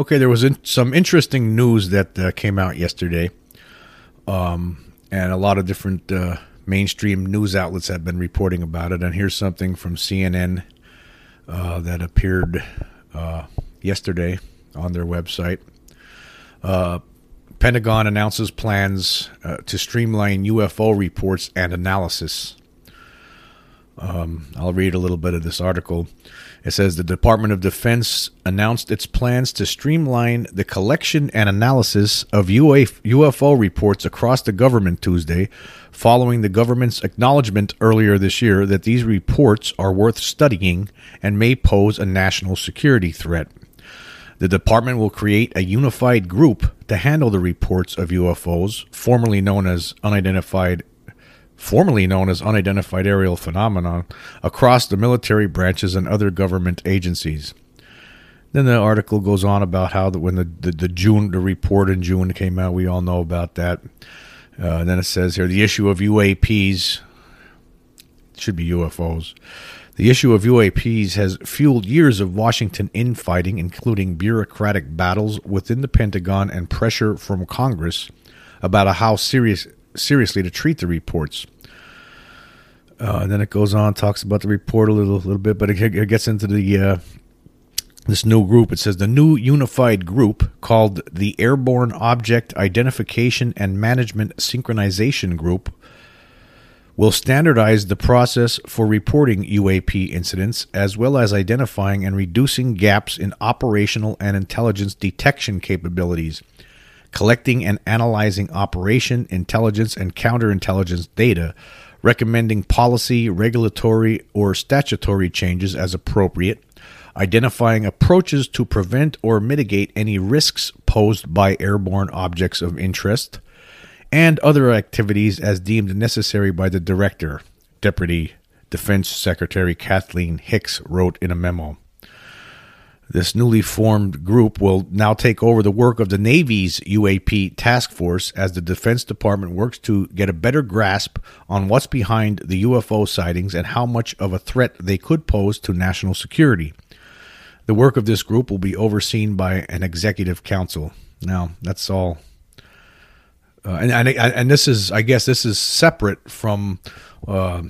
Okay, there was in, some interesting news that uh, came out yesterday, um, and a lot of different uh, mainstream news outlets have been reporting about it. And here's something from CNN uh, that appeared uh, yesterday on their website. Uh, Pentagon announces plans uh, to streamline UFO reports and analysis. Um, I'll read a little bit of this article. It says the Department of Defense announced its plans to streamline the collection and analysis of UFO reports across the government Tuesday, following the government's acknowledgement earlier this year that these reports are worth studying and may pose a national security threat. The department will create a unified group to handle the reports of UFOs, formerly known as unidentified formerly known as unidentified aerial phenomenon, across the military branches and other government agencies. Then the article goes on about how that when the, the, the, June the report in June came out, we all know about that. Uh, and then it says here the issue of UAPs should be UFOs. The issue of UAPs has fueled years of Washington infighting, including bureaucratic battles within the Pentagon and pressure from Congress about how serious seriously to treat the reports. Uh, then it goes on, talks about the report a little, little bit, but it, it gets into the uh, this new group. It says the new unified group called the Airborne Object Identification and Management Synchronization Group will standardize the process for reporting UAP incidents as well as identifying and reducing gaps in operational and intelligence detection capabilities collecting and analyzing operation, intelligence, and counterintelligence data, recommending policy, regulatory, or statutory changes as appropriate, identifying approaches to prevent or mitigate any risks posed by airborne objects of interest, and other activities as deemed necessary by the Director, Deputy Defense Secretary Kathleen Hicks wrote in a memo. This newly formed group will now take over the work of the Navy's UAP task force as the Defense Department works to get a better grasp on what's behind the UFO sightings and how much of a threat they could pose to national security. The work of this group will be overseen by an executive council. Now, that's all. Uh, and, and and this is, I guess, this is separate from uh,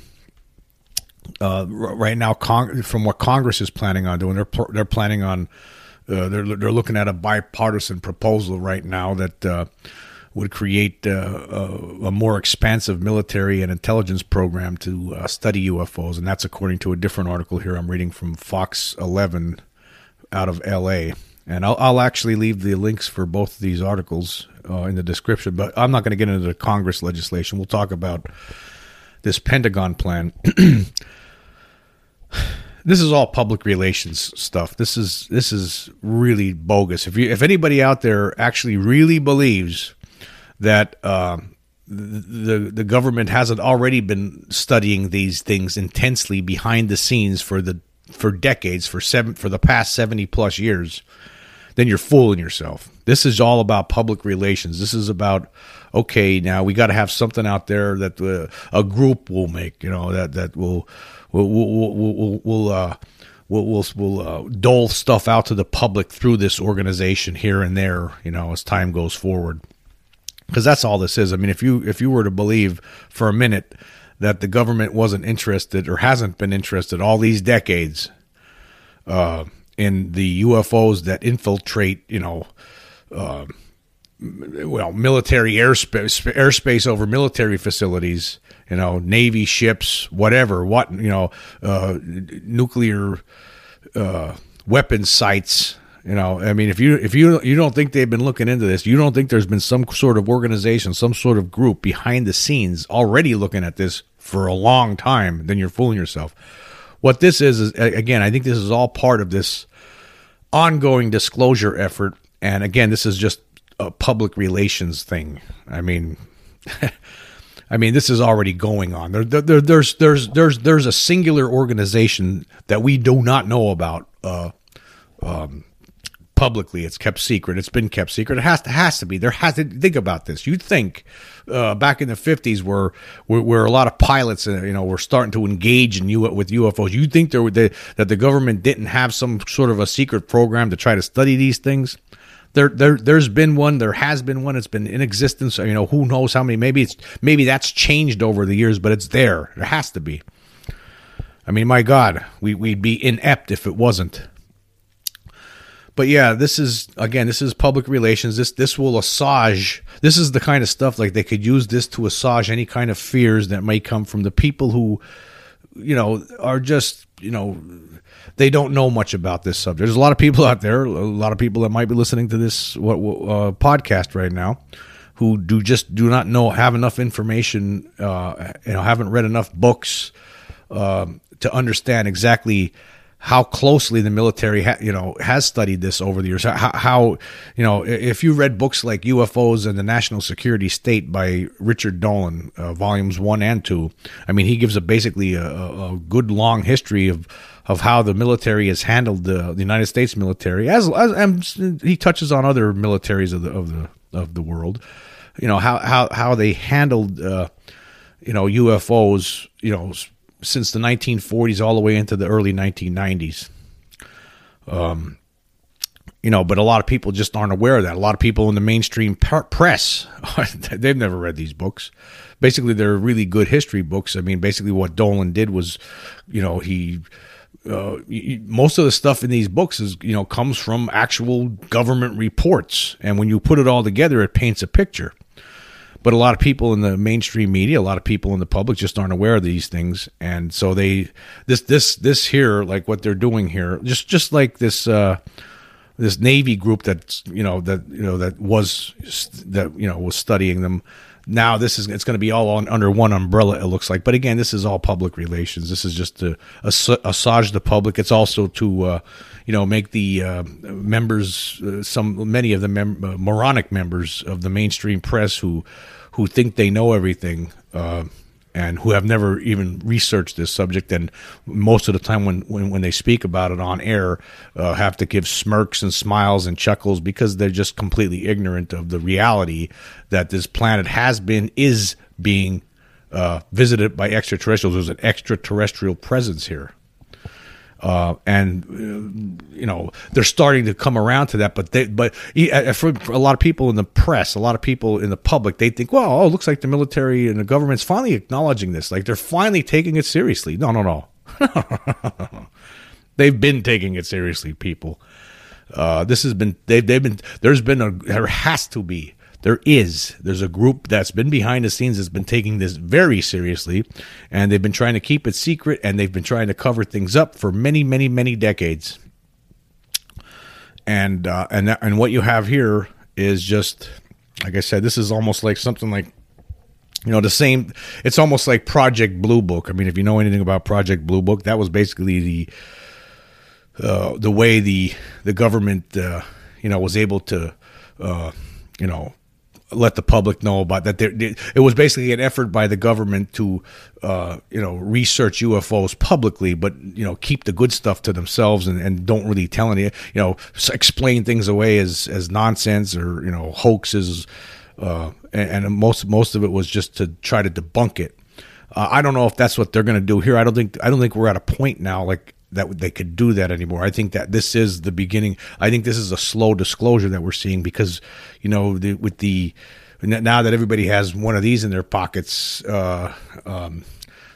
uh, right now, Cong- from what Congress is planning on doing, they're they're planning on uh, they're they're looking at a bipartisan proposal right now that uh, would create uh, a, more expansive military and intelligence program to uh, study UFOs, and that's according to a different article here I'm reading from Fox 11 out of L.A. And I'll, I'll actually leave the links for both of these articles uh, in the description, but I'm not going to get into the Congress legislation. We'll talk about this Pentagon plan. this is all public relations stuff. This is this is really bogus. If you if anybody out there actually really believes that uh, the the government hasn't already been studying these things intensely behind the scenes for the for decades for seven for the past 70 plus years then you're fooling yourself this is all about public relations this is about okay now we got to have something out there that uh, a group will make you know that that will we'll we'll we'll, we'll uh, we'll we'll, we'll uh, dole stuff out to the public through this organization here and there, you know, as time goes forward. Because that's all this is. I mean, if you if you were to believe for a minute that the government wasn't interested or hasn't been interested all these decades uh, in the UFOs that infiltrate, you know, uh, well, military airspace, airspace over military facilities, you know, Navy ships, whatever, what, you know, uh, nuclear uh, weapons sites. You know, I mean, if you if you you don't think they've been looking into this, you don't think there's been some sort of organization, some sort of group behind the scenes already looking at this for a long time, then you're fooling yourself. What this is is again, I think this is all part of this ongoing disclosure effort. And again, this is just a public relations thing. I mean, I mean, this is already going on. There, there, there's, there's, there's, there's a singular organization that we do not know about. Uh, um, publicly, it's kept secret. It's been kept secret. It has to, has to be. There has to think about this. You'd think uh, back in the fifties, where, where, where a lot of pilots, uh, you know, were starting to engage in U- with UFOs. You'd think there were the, that the government didn't have some sort of a secret program to try to study these things. There, there, there's been one. There has been one. It's been in existence. You know, who knows how many? Maybe it's maybe that's changed over the years, but it's there. There has to be. I mean, my God, we we'd be inept if it wasn't. But yeah, this is again, this is public relations. This this will assuage. This is the kind of stuff like they could use this to assuage any kind of fears that may come from the people who, you know, are just you know they don't know much about this subject. There's a lot of people out there, a lot of people that might be listening to this uh, podcast right now, who do just do not know, have enough information, uh, you know, haven't read enough books uh, to understand exactly how closely the military, ha- you know, has studied this over the years. How, how, you know, if you read books like UFOs and the National Security State by Richard Dolan, uh, volumes one and two, I mean, he gives a basically a, a good long history of of how the military has handled the, the United States military, as, as he touches on other militaries of the of the of the world, you know how how how they handled uh, you know UFOs, you know since the 1940s all the way into the early 1990s. Um, you know, but a lot of people just aren't aware of that. A lot of people in the mainstream press, they've never read these books. Basically, they're really good history books. I mean, basically, what Dolan did was, you know, he uh, most of the stuff in these books is you know comes from actual government reports, and when you put it all together, it paints a picture. But a lot of people in the mainstream media, a lot of people in the public, just aren't aware of these things, and so they this this this here, like what they're doing here, just just like this. Uh, this Navy group that's you know that you know that was that you know was studying them now this is it's going to be all on under one umbrella it looks like. But again this is all public relations. This is just to assuage the public. It's also to uh, you know make the uh, members uh, some many of the mem- uh, moronic members of the mainstream press who who think they know everything uh, and who have never even researched this subject and most of the time when, when, when they speak about it on air uh, have to give smirks and smiles and chuckles because they're just completely ignorant of the reality that this planet has been is being uh, visited by extraterrestrials. There's an extraterrestrial presence here uh, and uh, you know they're starting to come around to that. But they, but for a lot of people in the press, a lot of people in the public, they think, well, oh, it looks like the military and the government's finally acknowledging this. Like they're finally taking it seriously. No, no, no. They've been taking it seriously, people. Uh, this has been they've they've been there's been a there has to be there is. There's a group that's been behind the scenes that's been taking this very seriously and they've been trying to keep it secret and they've been trying to cover things up for many many many decades. And uh, and that, and what you have here is just like I said this is almost like something like you know the same it's almost like project blue book. I mean if you know anything about project blue book that was basically the uh, the way the the government uh, you know was able to uh, you know let the public know about that. There, it was basically an effort by the government to, uh, you know, research UFOs publicly, but you know, keep the good stuff to themselves and, and don't really tell any, you know, explain things away as as nonsense or you know hoaxes, uh, and, and, most most of it was just to try to debunk it. Uh, I don't know if that's what they're going to do here. I don't think I don't think we're at a point now like that they could do that anymore. I think that this is the beginning. I think this is a slow disclosure that we're seeing because, you know, the, with the now that everybody has one of these in their pockets, uh, um,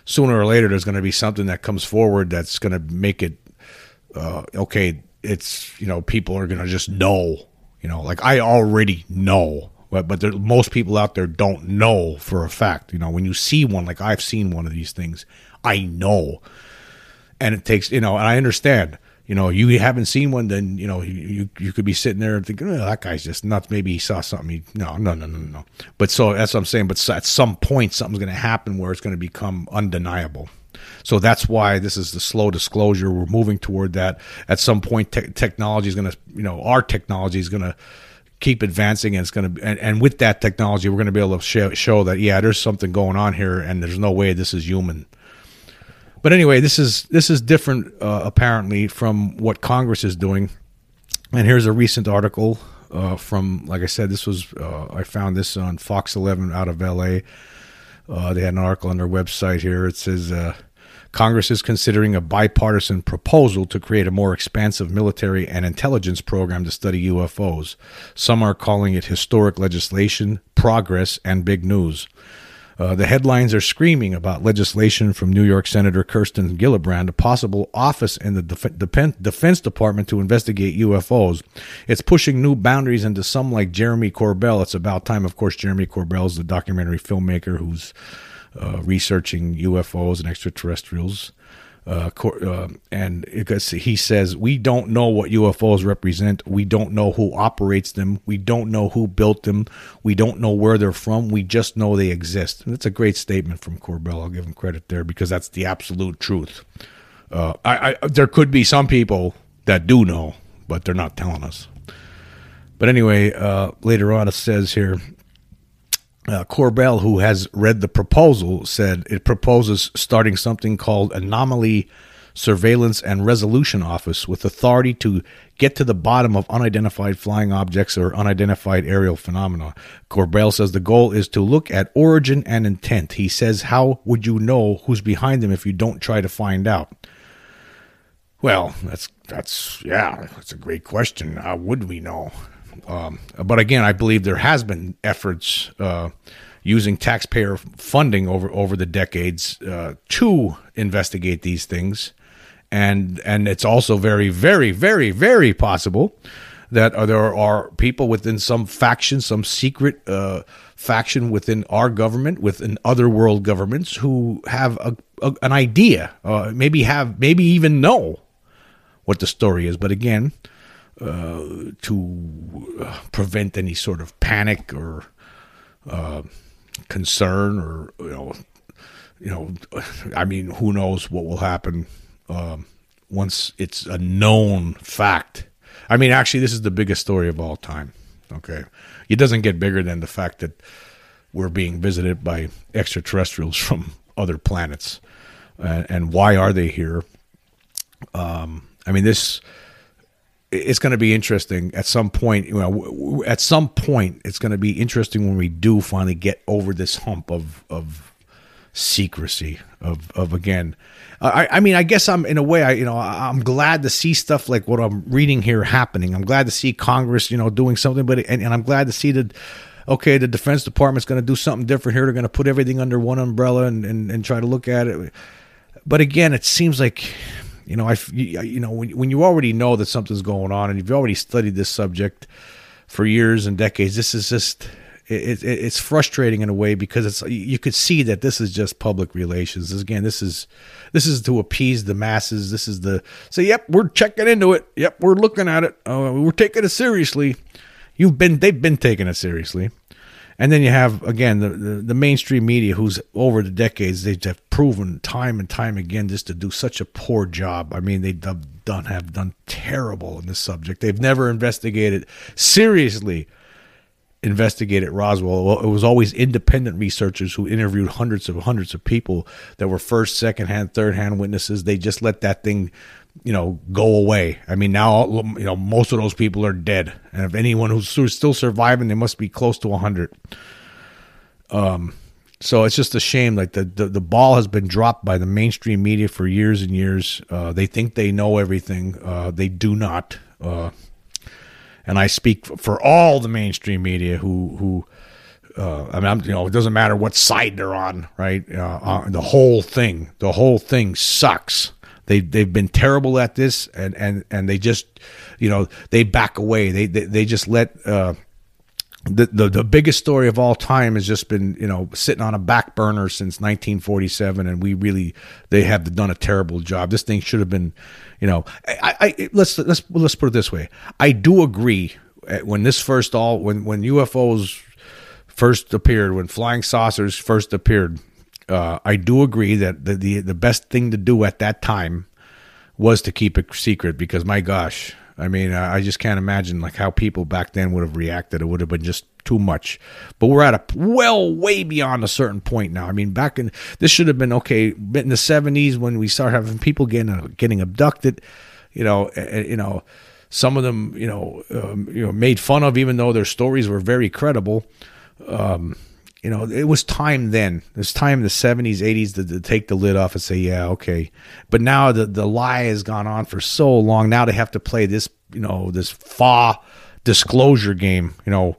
sooner or later there's going to be something that comes forward that's going to make it uh, okay. It's you know people are going to just know. You know, like I already know but but there, most people out there don't know for a fact. You know, when you see one, like I've seen one of these things, I know and it takes you know and i understand you know you haven't seen one then you know you you could be sitting there thinking oh, that guy's just nuts. Maybe he saw something. He, no no no no no. But so that's what i'm saying but at some point something's going to happen where it's going to become undeniable. So that's why this is the slow disclosure. We're moving toward that. At some point te- technology is going to you know our technology is going to keep advancing and it's going to and, and with that technology we're going to be able to show, show that yeah there's something going on here and there's no way this is human but anyway, this is this is different uh, apparently from what Congress is doing. And here's a recent article uh, from, like I said, this was uh, I found this on Fox 11 out of L.A. Uh, they had an article on their website here. It says uh, Congress is considering a bipartisan proposal to create a more expansive military and intelligence program to study UFOs. Some are calling it historic legislation, progress, and big news. Uh, the headlines are screaming about legislation from New York Senator Kirsten Gillibrand, a possible office in the Def- Def- Defense Department to investigate UFOs. It's pushing new boundaries into some like Jeremy Corbell. It's about time, of course. Jeremy Corbell is the documentary filmmaker who's uh, researching UFOs and extraterrestrials. Uh, uh, and because he says we don't know what UFOs represent, we don't know who operates them, we don't know who built them, we don't know where they're from, we just know they exist. And that's a great statement from Corbell. I'll give him credit there because that's the absolute truth. Uh, I, I, there could be some people that do know, but they're not telling us. But anyway, uh, later on it says here uh, Corbell, who has read the proposal, said it proposes starting something called Anomaly Surveillance and Resolution Office with authority to get to the bottom of unidentified flying objects or unidentified aerial phenomena. Corbell says the goal is to look at origin and intent. He says, How would you know who's behind them if you don't try to find out? Well, that's that's yeah, that's a great question. How would we know? Um, but again, I believe there has been efforts uh, using taxpayer funding over over the decades uh, to investigate these things, and and it's also very very very very possible that uh, there are people within some faction, some secret uh, faction within our government, within other world governments, who have a, a, an idea, uh, maybe have maybe even know what the story is. But again, uh, to uh, prevent any sort of panic or uh, concern or you know you know I mean who knows what will happen um, once it's a known fact. I mean actually this is the biggest story of all time. Okay. It doesn't get bigger than the fact that we're being visited by extraterrestrials from other planets. Uh, and why are they here? Um, I mean, this it's going to be interesting at some point. You know, at some point, it's going to be interesting when we do finally get over this hump of of secrecy of of again. I, I mean, I guess I'm in a way, I you know, I'm glad to see stuff like what I'm reading here happening. I'm glad to see Congress, you know, doing something, but and, and I'm glad to see that. Okay, the Defense Department's going to do something different here. They're going to put everything under one umbrella and, and, and try to look at it. But again, it seems like you know, I you know when when you already know that something's going on and you've already studied this subject for years and decades, this is just it, it, it's frustrating in a way because it's you could see that this is just public relations. Again, this is this is to appease the masses. This is the say, yep, we're checking into it. Yep, we're looking at it. Uh, we're taking it seriously. You've been they've been taking it seriously. And then you have again the, the, the mainstream media, who's over the decades they have proven time and time again just to do such a poor job. I mean, they've done have done terrible in this subject. They've never investigated seriously investigated Roswell. It was always independent researchers who interviewed hundreds of hundreds of people that were first, second hand, third hand witnesses. They just let that thing you know, go away. I mean, now you know most of those people are dead, and if anyone who's still surviving, they must be close to hundred. Um, so it's just a shame. Like the, the the ball has been dropped by the mainstream media for years and years. Uh, they think they know everything. Uh, they do not. Uh, and I speak for all the mainstream media who who. Uh, I mean, I'm, you know, it doesn't matter what side they're on, right? Uh, uh, the whole thing, the whole thing sucks. They they've been terrible at this, and and and they just, you know, they back away. They they, they just let. Uh, the, the the biggest story of all time has just been you know sitting on a back burner since 1947 and we really they have done a terrible job this thing should have been you know I, I let's let's let's put it this way I do agree uh, when this first all when when UFOs first appeared when flying saucers first appeared uh, I do agree that the, the the best thing to do at that time was to keep it secret because my gosh, I mean, I just can't imagine like how people back then would have reacted. It would have been just too much. But we're at a well, way beyond a certain point now. I mean, back in this should have been okay. In the seventies when we start having people getting uh, getting abducted, you know, you know, some of them, you know, um, you know, made fun of, even though their stories were very credible. Um, you know, it was time then. There's time in the 70s, 80s to, to, take the lid off and say, yeah, okay. But now the, the lie has gone on for so long. Now they have to play this, you know, this fa disclosure game, you know,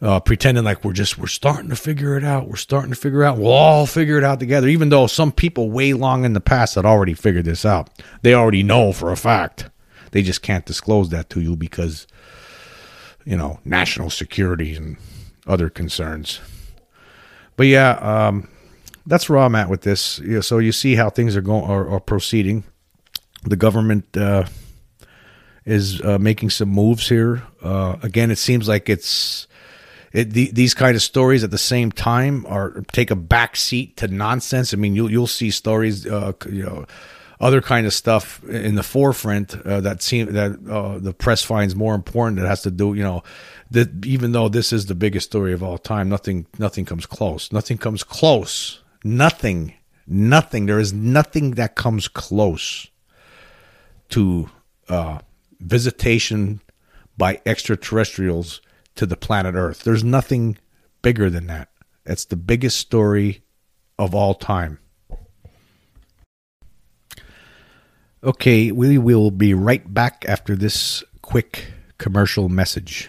uh, pretending like we're just, we're starting to figure it out. We're starting to figure out. We'll all figure it out together, even though some people way long in the past had already figured this out. They already know for a fact. They just can't disclose that to you because, you know, national security and other concerns. But yeah, um, that's where I'm at with this. Yeah, so you see how things are going are, are proceeding. The government uh, is uh, making some moves here. Uh, again, it seems like it's it, the, these kind of stories at the same time are take a back seat to nonsense. I mean, you'll you'll see stories, uh, you know, other kind of stuff in the forefront uh, that seem that uh, the press finds more important. That has to do, you know, that even though this is the biggest story of all time, nothing nothing comes close. Nothing comes close. Nothing. Nothing. There is nothing that comes close to uh, visitation by extraterrestrials to the planet Earth. There's nothing bigger than that. It's the biggest story of all time. Okay, we will be right back after this quick commercial message.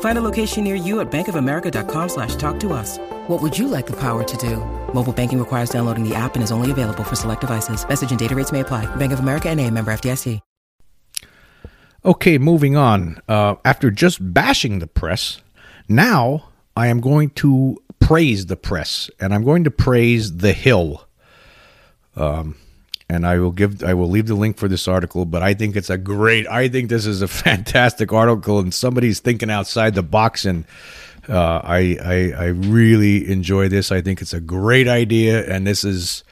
Find a location near you at bankofamerica.com slash talk to us. What would you like the power to do? Mobile banking requires downloading the app and is only available for select devices. Message and data rates may apply. Bank of America and a member FDIC. Okay, moving on. Uh, after just bashing the press, now I am going to praise the press, and I'm going to praise The Hill. Um, and I will give I will leave the link for this article, but I think it's a great. I think this is a fantastic article, and somebody's thinking outside the box, and uh, I, I I really enjoy this. I think it's a great idea, and this is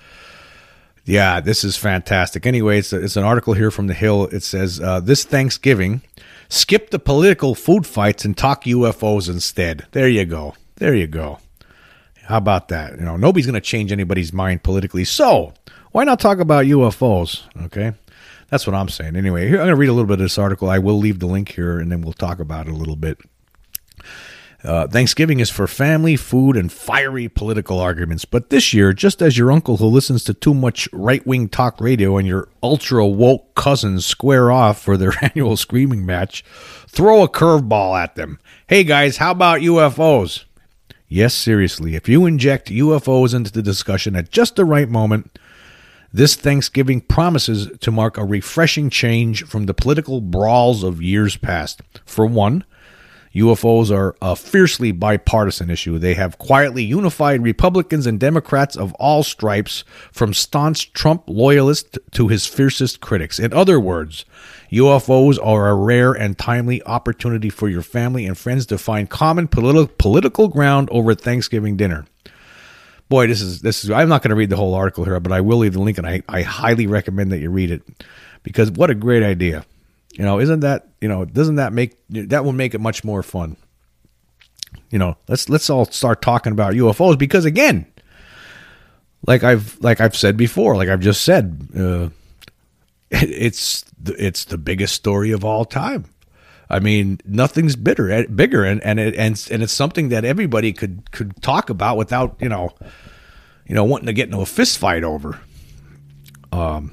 yeah, this is fantastic. Anyway, it's, a, it's an article here from The Hill. It says, uh, This Thanksgiving, skip the political food fights and talk UFOs instead. There you go. There you go. How about that? You know, nobody's going to change anybody's mind politically. So, why not talk about UFOs? Okay. That's what I'm saying. Anyway, here, I'm going to read a little bit of this article. I will leave the link here and then we'll talk about it a little bit. Uh, Thanksgiving is for family, food, and fiery political arguments. But this year, just as your uncle who listens to too much right wing talk radio and your ultra woke cousins square off for their annual screaming match, throw a curveball at them. Hey guys, how about UFOs? Yes, seriously, if you inject UFOs into the discussion at just the right moment, this Thanksgiving promises to mark a refreshing change from the political brawls of years past. For one, UFOs are a fiercely bipartisan issue. They have quietly unified Republicans and Democrats of all stripes, from staunch Trump loyalists to his fiercest critics. In other words, UFOs are a rare and timely opportunity for your family and friends to find common politi- political ground over Thanksgiving dinner. Boy, this is this is. I'm not going to read the whole article here, but I will leave the link, and I, I highly recommend that you read it because what a great idea. You know, isn't that you know? Doesn't that make that will make it much more fun? You know, let's let's all start talking about UFOs because again, like I've like I've said before, like I've just said, uh, it's it's the biggest story of all time. I mean, nothing's bitter, eh, bigger, and and it, and and it's something that everybody could could talk about without you know, you know, wanting to get into a fist fight over. Um,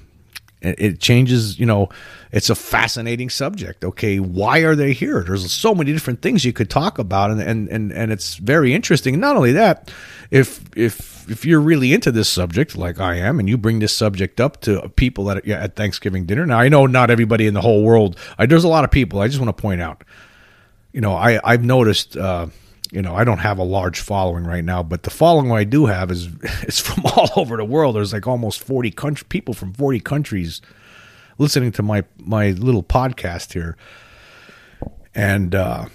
it changes, you know, it's a fascinating subject. Okay, why are they here? There's so many different things you could talk about, and and and, and it's very interesting. Not only that, if if if you're really into this subject, like I am, and you bring this subject up to people at at Thanksgiving dinner. Now I know not everybody in the whole world. I, there's a lot of people. I just want to point out, you know, I I've noticed. Uh, you know, I don't have a large following right now, but the following I do have is it's from all over the world. There's like almost 40 country people from 40 countries listening to my my little podcast here. And uh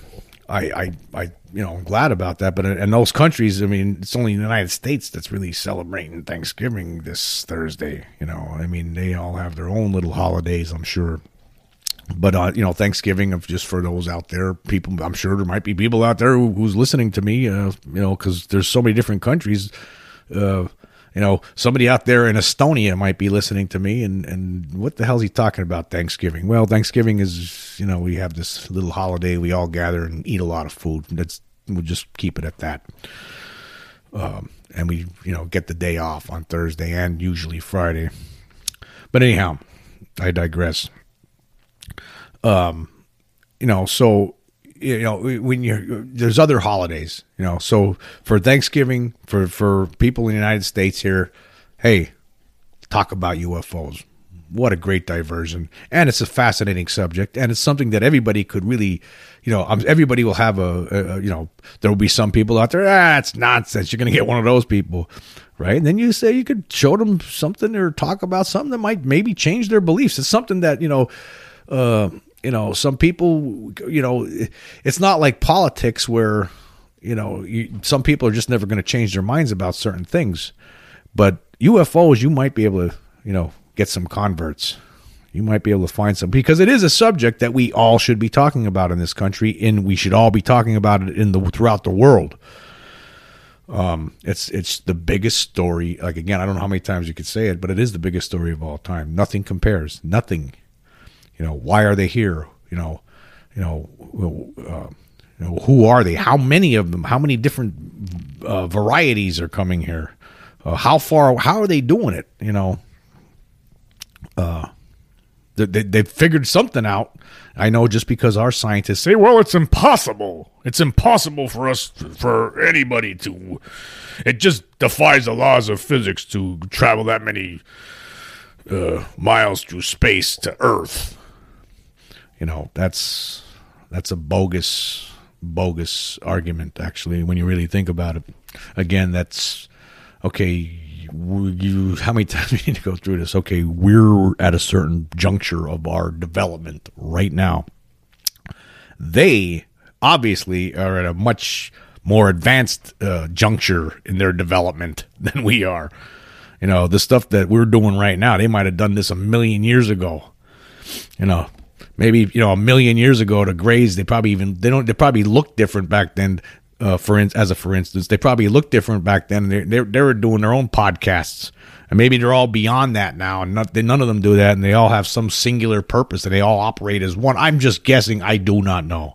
I, I, I, you know, I'm glad about that. But in those countries, I mean, it's only the United States that's really celebrating Thanksgiving this Thursday. You know, I mean, they all have their own little holidays, I'm sure. but uh, you know, Thanksgiving of just for those out there, people. I'm sure there might be people out there who, who's listening to me. Uh, you know, because there's so many different countries. Uh, you know, somebody out there in Estonia might be listening to me, and and what the hell's he talking about Thanksgiving? Well, Thanksgiving is you know we have this little holiday we all gather and eat a lot of food. That's we'll just keep it at that. Um, and we you know get the day off on Thursday and usually Friday. But anyhow, I digress. Um, you know, so you know when you there's other holidays, you know. So for Thanksgiving, for for people in the United States here, hey, talk about UFOs. What a great diversion, and it's a fascinating subject, and it's something that everybody could really, you know, everybody will have a, a you know, there will be some people out there, ah, it's nonsense. You're going to get one of those people, right? And then you say you could show them something or talk about something that might maybe change their beliefs. It's something that you know. Uh, you know, some people, you know, it's not like politics where, you know, you, some people are just never going to change their minds about certain things. But UFOs, you might be able to, you know, get some converts. You might be able to find some because it is a subject that we all should be talking about in this country, and we should all be talking about it in the throughout the world. Um, it's it's the biggest story. Like again, I don't know how many times you could say it, but it is the biggest story of all time. Nothing compares. Nothing you know, why are they here? You know, you know, uh, you know who are they? How many of them? How many different uh, varieties are coming here? Uh, how far? How are they doing it? You know, uh, they, they figured something out. I know just because our scientists say, well, it's impossible. It's impossible for us, for anybody to. It just defies the laws of physics to travel that many uh, miles through space to Earth you know that's that's a bogus bogus argument actually when you really think about it. Again that's okay you how many times we need to go through this? Okay we're at a certain juncture of our development right now. They obviously are at a much more advanced uh, juncture in their development than we are. You know the stuff that we're doing right now they might have done this a million years ago. You know maybe you know a million years ago to graze they probably even they don't they probably look different back then uh, for in, as a for instance they probably look different back then. They they they were doing their own podcasts. And maybe they're all beyond that now. And not, they, none of them do that. And they all have some singular purpose and they all operate as one. I'm just guessing. I do not know.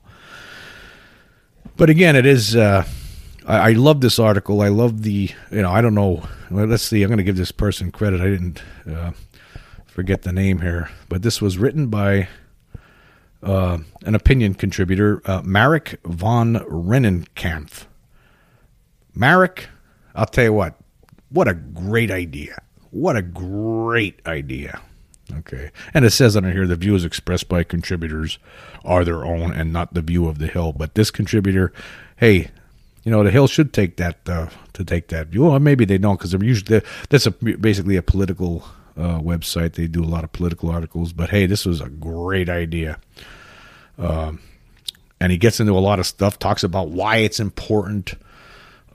But again it is uh, I, I love this article. I love the you know i don't know. Let's see. I'm going to give this person credit. I didn't uh, forget the name here. But this was written by uh, an opinion contributor, uh, Marek von Rennenkampf. Marek, I'll tell you what, what a great idea. What a great idea. Okay. And it says on here the views expressed by contributors are their own and not the view of the Hill. But this contributor, hey, you know, the Hill should take that uh, to take that view. Well, maybe they don't because they're usually that's a, basically a political uh, website. They do a lot of political articles. But hey, this was a great idea. Um, and he gets into a lot of stuff, talks about why it's important.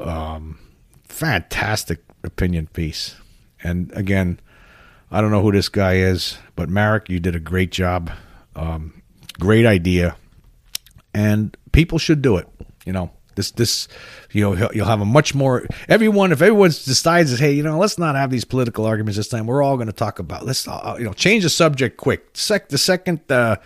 Um, fantastic opinion piece. And again, I don't know who this guy is, but Marek, you did a great job. Um, great idea. And people should do it. You know, this, this, you know, you'll have a much more, everyone, if everyone decides, hey, you know, let's not have these political arguments this time. We're all going to talk about, let's, uh, you know, change the subject quick. Sec, the second, uh,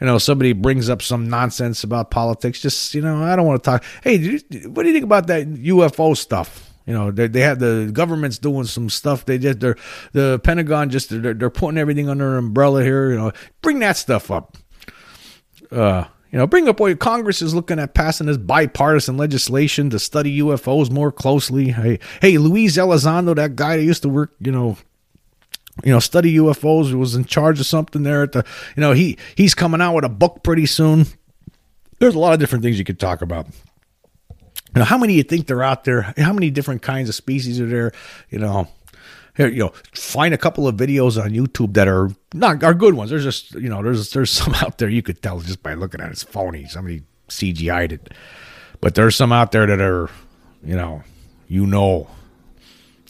you know, somebody brings up some nonsense about politics, just, you know, I don't want to talk. Hey, you, what do you think about that UFO stuff? You know, they, they have the government's doing some stuff. They just, they're, the Pentagon just, they're, they're putting everything under an umbrella here. You know, bring that stuff up. Uh, you know, bring up what Congress is looking at passing this bipartisan legislation to study UFOs more closely. Hey, hey, Luis Elizondo, that guy that used to work, you know, you know, study UFOs, was in charge of something there at the, you know, he he's coming out with a book pretty soon. There's a lot of different things you could talk about. You know, how many you think they're out there? How many different kinds of species are there? You know, here, you know, find a couple of videos on YouTube that are not are good ones. There's just, you know, there's there's some out there you could tell just by looking at it. It's phony. Somebody CGI'd it. But there's some out there that are, you know, you know,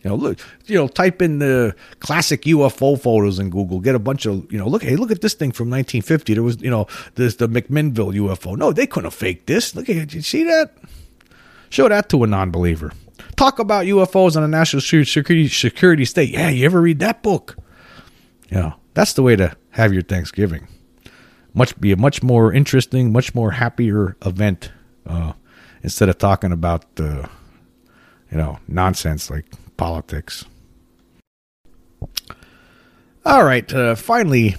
You know, look, you know, type in the classic UFO photos in Google. Get a bunch of, you know, look, hey, look at this thing from 1950. There was, you know, there's the McMinnville UFO. No, they couldn't have faked this. Look at. You see that? Show that to a non-believer. Talk about UFOs on a national security security state. Yeah, you ever read that book? Yeah, that's the way to have your Thanksgiving. Much be a much more interesting, much more happier event uh, instead of talking about uh, you know nonsense like politics. All right, uh, finally,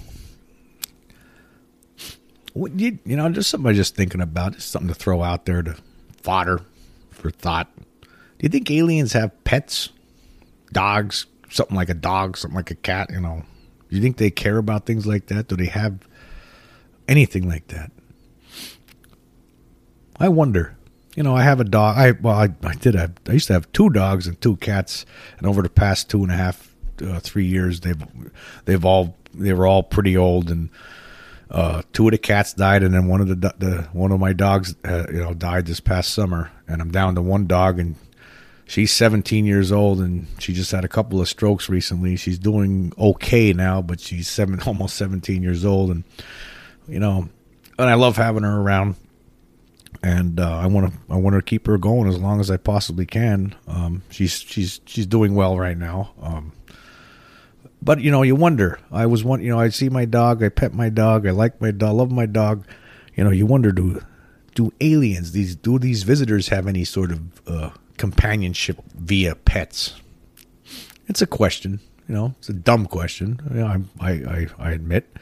you, you know, just something I'm just thinking about, just something to throw out there to fodder for thought. You think aliens have pets, dogs, something like a dog, something like a cat? You know, you think they care about things like that? Do they have anything like that? I wonder. You know, I have a dog. I well, I, I did have. I used to have two dogs and two cats, and over the past two and a half, uh, three years, they've they've all they were all pretty old, and uh, two of the cats died, and then one of the, the one of my dogs, uh, you know, died this past summer, and I'm down to one dog, and she's 17 years old, and she just had a couple of strokes recently. She's doing okay now, but she's seven, almost 17 years old, and you know, and I love having her around and uh, I want to I want to keep her going as long as I possibly can. Um, she's she's she's doing well right now. Um, but you know, you wonder. I was one. You know, I see my dog. I pet my dog. I like my dog. Love my dog. You know, you wonder do do aliens these do these visitors have any sort of uh, companionship via pets? It's a question. You know, it's a dumb question. I I I admit,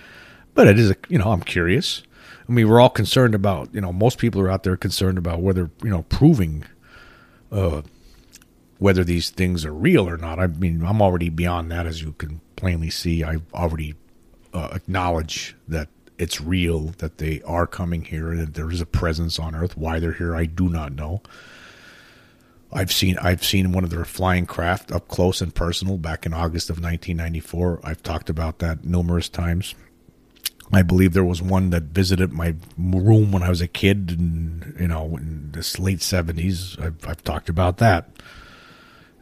but it is a you know I'm curious. I mean, we're all concerned about, you know, most people are out there concerned about whether, you know, proving uh, whether these things are real or not. I mean, I'm already beyond that, as you can plainly see. I've already uh, acknowledged that it's real, that they are coming here, and that there is a presence on Earth. Why they're here, I do not know. I've seen I've seen one of their flying craft up close and personal back in August of 1994. I've talked about that numerous times. I believe there was one that visited my room when I was a kid, and you know, in this late seventies. I've, I've, talked about that,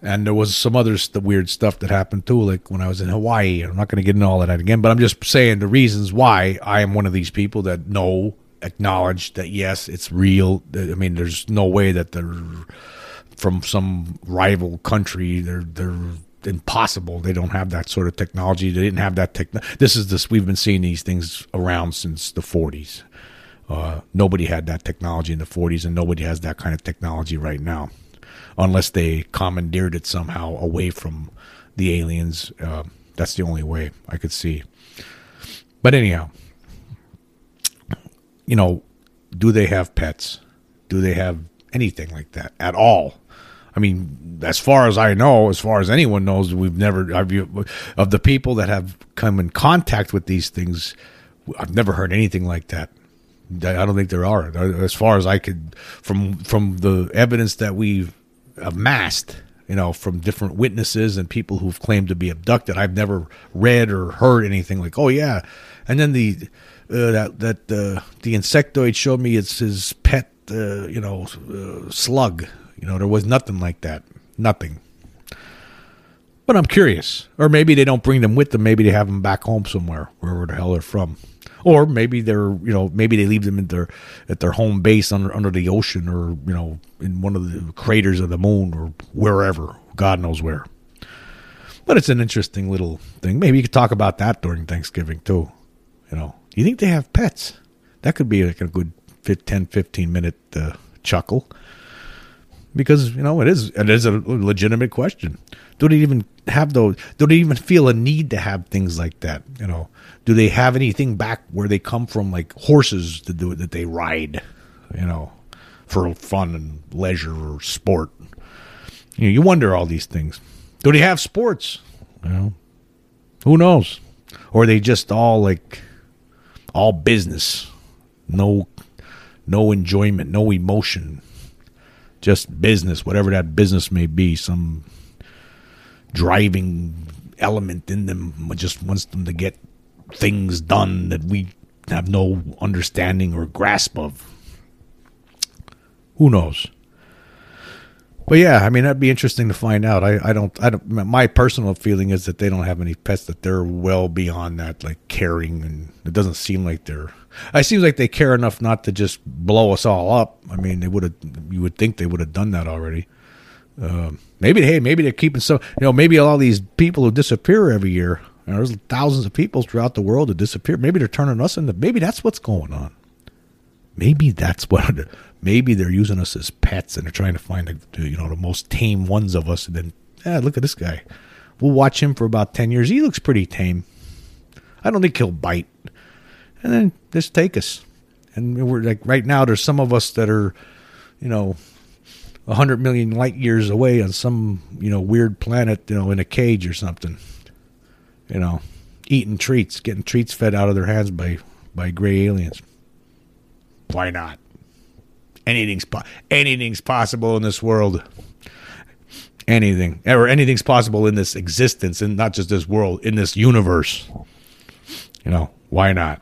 and there was some other the weird stuff that happened too, like when I was in Hawaii. I'm not going to get into all of that again, but I'm just saying the reasons why I am one of these people that know, acknowledge that yes, it's real. I mean, there's no way that they're from some rival country. They're they're impossible. They don't have that sort of technology. They didn't have that tech. This is this. We've been seeing these things around since the 40s. Uh, nobody had that technology in the 40s, and nobody has that kind of technology right now, unless they commandeered it somehow away from the aliens. Uh, that's the only way I could see. But anyhow, you know, do they have pets? Do they have anything like that at all? I mean, as far as I know, as far as anyone knows, we've never of the people that have come in contact with these things. I've never heard anything like that. I don't think there are, as far as I could, from from the evidence that we've amassed, you know, from different witnesses and people who've claimed to be abducted. I've never read or heard anything like, oh yeah, and then the uh, that that uh, the insectoid showed me it's his pet, uh, you know, uh, slug you know, there was nothing like that. Nothing. But I'm curious. Or maybe they don't bring them with them. Maybe they have them back home somewhere, wherever the hell they're from. Or maybe they're, you know, maybe they leave them at their at their home base under under the ocean, or you know, in one of the craters of the moon, or wherever. God knows where. But it's an interesting little thing. Maybe you could talk about that during Thanksgiving too. You know, do you think they have pets? That could be like a good 10, 15 minute uh, chuckle because you know it is it is a legitimate question. Do they even have those? Do they even feel a need to have things like that? You know, do they have anything back where they come from, like horses to do that they ride? You know, for fun and leisure or sport. You know, you wonder all these things. Do they have sports? You know, who knows? Or they just all like all business? No, no enjoyment, no emotion just business, whatever that business may be, some driving element in them just wants them to get things done that we have no understanding or grasp of. Who knows? But yeah, I mean that'd be interesting to find out. I, I don't I don't my personal feeling is that they don't have any pets that they're well beyond that like caring and it doesn't seem like they're it seems like they care enough not to just blow us all up. I mean they would have you would think they would have done that already. Uh, maybe hey maybe they're keeping some you know maybe all these people who disappear every year there's thousands of people throughout the world that disappear. Maybe they're turning us into maybe that's what's going on. Maybe that's what maybe they're using us as pets and they're trying to find the you know the most tame ones of us and then yeah look at this guy. We'll watch him for about 10 years. He looks pretty tame. I don't think he'll bite. And then just take us. And we're like right now there's some of us that are you know 100 million light years away on some you know weird planet you know in a cage or something. You know eating treats getting treats fed out of their hands by by gray aliens. Why not anything's po- anything's possible in this world. Anything, or anything's possible in this existence, and not just this world, in this universe. You know, why not?